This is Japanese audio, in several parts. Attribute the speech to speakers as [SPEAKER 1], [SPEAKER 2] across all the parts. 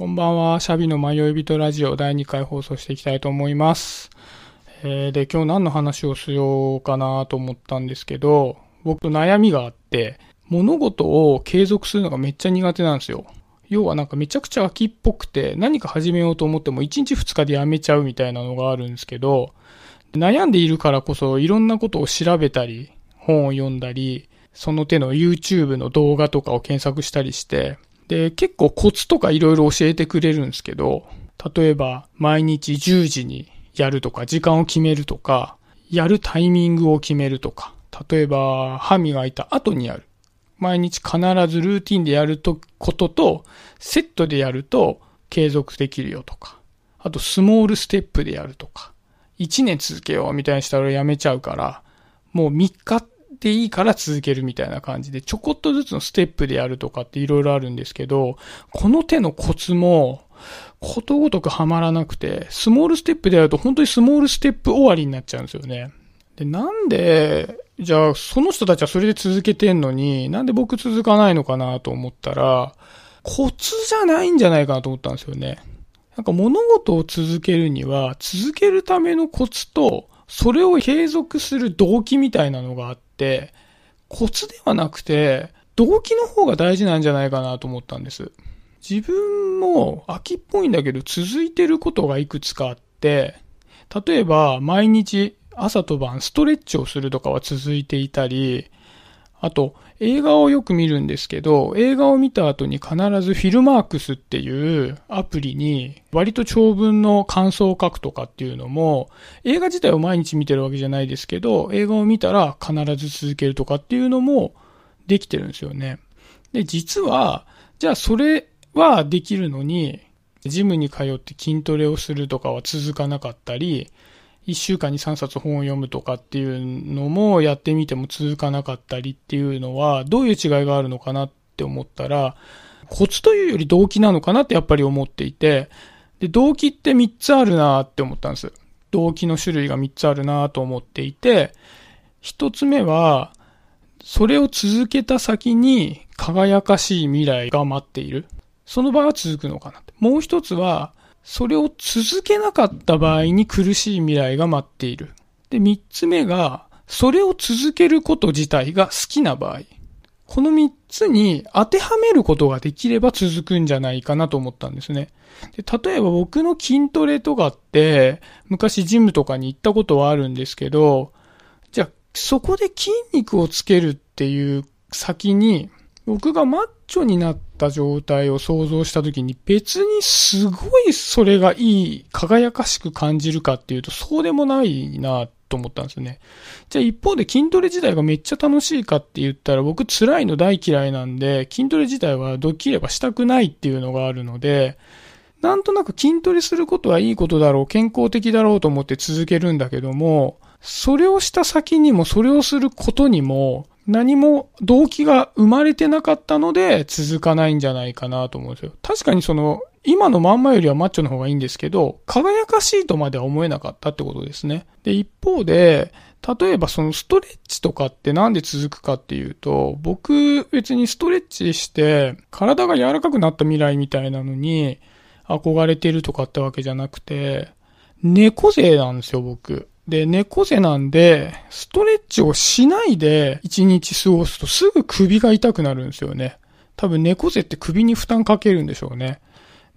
[SPEAKER 1] こんばんは、シャビの迷い人ラジオ第2回放送していきたいと思います。えー、で、今日何の話をしようかなと思ったんですけど、僕と悩みがあって、物事を継続するのがめっちゃ苦手なんですよ。要はなんかめちゃくちゃ秋っぽくて、何か始めようと思っても1日2日でやめちゃうみたいなのがあるんですけど、悩んでいるからこそいろんなことを調べたり、本を読んだり、その手の YouTube の動画とかを検索したりして、で、結構コツとかいろいろ教えてくれるんですけど、例えば毎日10時にやるとか、時間を決めるとか、やるタイミングを決めるとか、例えば歯磨いた後にやる。毎日必ずルーティンでやることと、セットでやると継続できるよとか、あとスモールステップでやるとか、1年続けようみたいにしたらやめちゃうから、もう3日でいいから続けるみたいな感じで、ちょこっとずつのステップでやるとかって色々あるんですけど、この手のコツも、ことごとくはまらなくて、スモールステップでやると本当にスモールステップ終わりになっちゃうんですよね。で、なんで、じゃあその人たちはそれで続けてんのに、なんで僕続かないのかなと思ったら、コツじゃないんじゃないかなと思ったんですよね。なんか物事を続けるには、続けるためのコツと、それを継続する動機みたいなのがあって、コツではなくて、動機の方が大事なんじゃないかなと思ったんです。自分も秋っぽいんだけど続いてることがいくつかあって、例えば毎日朝と晩ストレッチをするとかは続いていたり、あと、映画をよく見るんですけど、映画を見た後に必ずフィルマークスっていうアプリに割と長文の感想を書くとかっていうのも、映画自体を毎日見てるわけじゃないですけど、映画を見たら必ず続けるとかっていうのもできてるんですよね。で、実は、じゃあそれはできるのに、ジムに通って筋トレをするとかは続かなかったり、一週間に3冊本を読むとかっていうのもやってみても続かなかったりっていうのは、どういう違いがあるのかなって思ったら、コツというより動機なのかなってやっぱり思っていて、で、動機って3つあるなって思ったんです。動機の種類が3つあるなと思っていて、1つ目は、それを続けた先に輝かしい未来が待っている。その場は続くのかなって。もう一つは、それを続けなかった場合に苦しい未来が待っている。で、三つ目が、それを続けること自体が好きな場合。この三つに当てはめることができれば続くんじゃないかなと思ったんですね。で例えば僕の筋トレとかって、昔ジムとかに行ったことはあるんですけど、じゃあそこで筋肉をつけるっていう先に、僕がマッチョになった状態を想像した時に別にすごいそれがいい、輝かしく感じるかっていうとそうでもないなと思ったんですよね。じゃあ一方で筋トレ自体がめっちゃ楽しいかって言ったら僕辛いの大嫌いなんで筋トレ自体はできればしたくないっていうのがあるので、なんとなく筋トレすることはいいことだろう、健康的だろうと思って続けるんだけども、それをした先にもそれをすることにも何も動機が生まれてなかったので続かないんじゃないかなと思うんですよ。確かにその、今のまんまよりはマッチョの方がいいんですけど、輝かしいとまでは思えなかったってことですね。で、一方で、例えばそのストレッチとかってなんで続くかっていうと、僕別にストレッチして体が柔らかくなった未来みたいなのに憧れてるとかってわけじゃなくて、猫背なんですよ、僕。で、猫背なんで、ストレッチをしないで一日過ごすとすぐ首が痛くなるんですよね。多分猫背って首に負担かけるんでしょうね。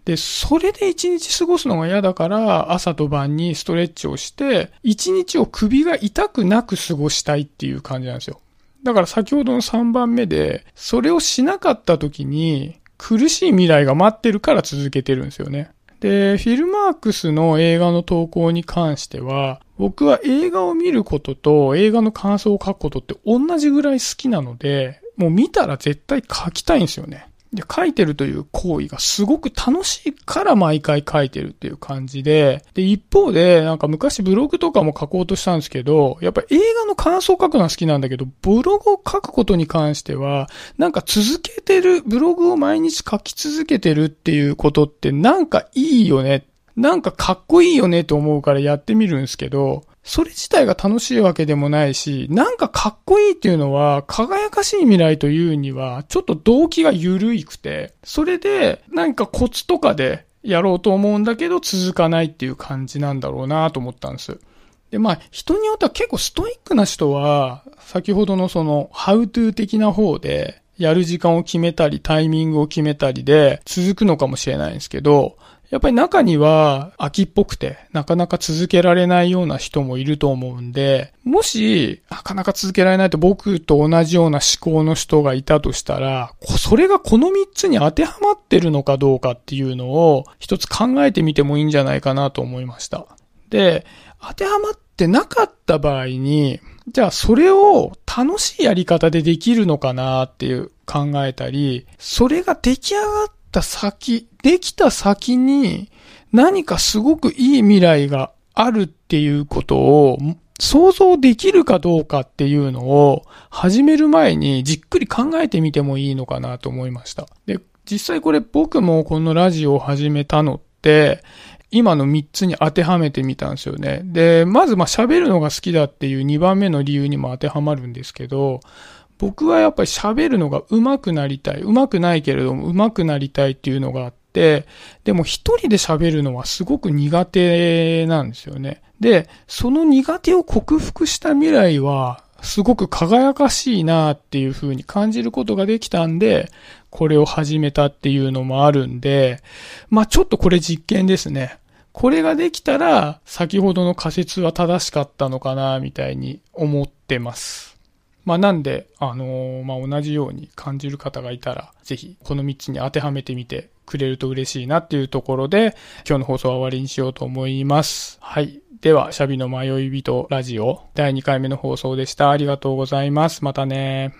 [SPEAKER 1] で、それで一日過ごすのが嫌だから、朝と晩にストレッチをして、一日を首が痛くなく過ごしたいっていう感じなんですよ。だから先ほどの3番目で、それをしなかった時に、苦しい未来が待ってるから続けてるんですよね。で、フィルマークスの映画の投稿に関しては、僕は映画を見ることと映画の感想を書くことって同じぐらい好きなので、もう見たら絶対書きたいんですよね。で、書いてるという行為がすごく楽しいから毎回書いてるっていう感じで、で、一方で、なんか昔ブログとかも書こうとしたんですけど、やっぱ映画の感想を書くのは好きなんだけど、ブログを書くことに関しては、なんか続けてる、ブログを毎日書き続けてるっていうことってなんかいいよね。なんかかっこいいよねと思うからやってみるんですけど、それ自体が楽しいわけでもないし、なんかかっこいいっていうのは、輝かしい未来というには、ちょっと動機が緩いくて、それで、何かコツとかでやろうと思うんだけど、続かないっていう感じなんだろうなと思ったんです。で、まあ、人によっては結構ストイックな人は、先ほどのその、ハウトゥー的な方で、やる時間を決めたり、タイミングを決めたりで、続くのかもしれないんですけど、やっぱり中には秋っぽくて、なかなか続けられないような人もいると思うんで、もし、なかなか続けられないと僕と同じような思考の人がいたとしたら、それがこの3つに当てはまってるのかどうかっていうのを一つ考えてみてもいいんじゃないかなと思いました。で、当てはまってなかった場合に、じゃあそれを楽しいやり方でできるのかなっていう考えたり、それが出来上がっった先、できた先に何かすごくいい未来があるっていうことを想像できるかどうかっていうのを始める前にじっくり考えてみてもいいのかなと思いました。で、実際これ僕もこのラジオを始めたのって、今の3つに当てはめてみたんですよね。で、まずまあ喋るのが好きだっていう2番目の理由にも当てはまるんですけど、僕はやっぱり喋るのが上手くなりたい。上手くないけれども上手くなりたいっていうのがあって、でも一人で喋るのはすごく苦手なんですよね。で、その苦手を克服した未来は、すごく輝かしいなっていう風に感じることができたんで、これを始めたっていうのもあるんで、まあちょっとこれ実験ですね。これができたら、先ほどの仮説は正しかったのかな、みたいに思ってます。まあなんで、あのー、まあ同じように感じる方がいたら、ぜひこの3つに当てはめてみてくれると嬉しいなっていうところで、今日の放送は終わりにしようと思います。はい。では、シャビの迷い人ラジオ第2回目の放送でした。ありがとうございます。またね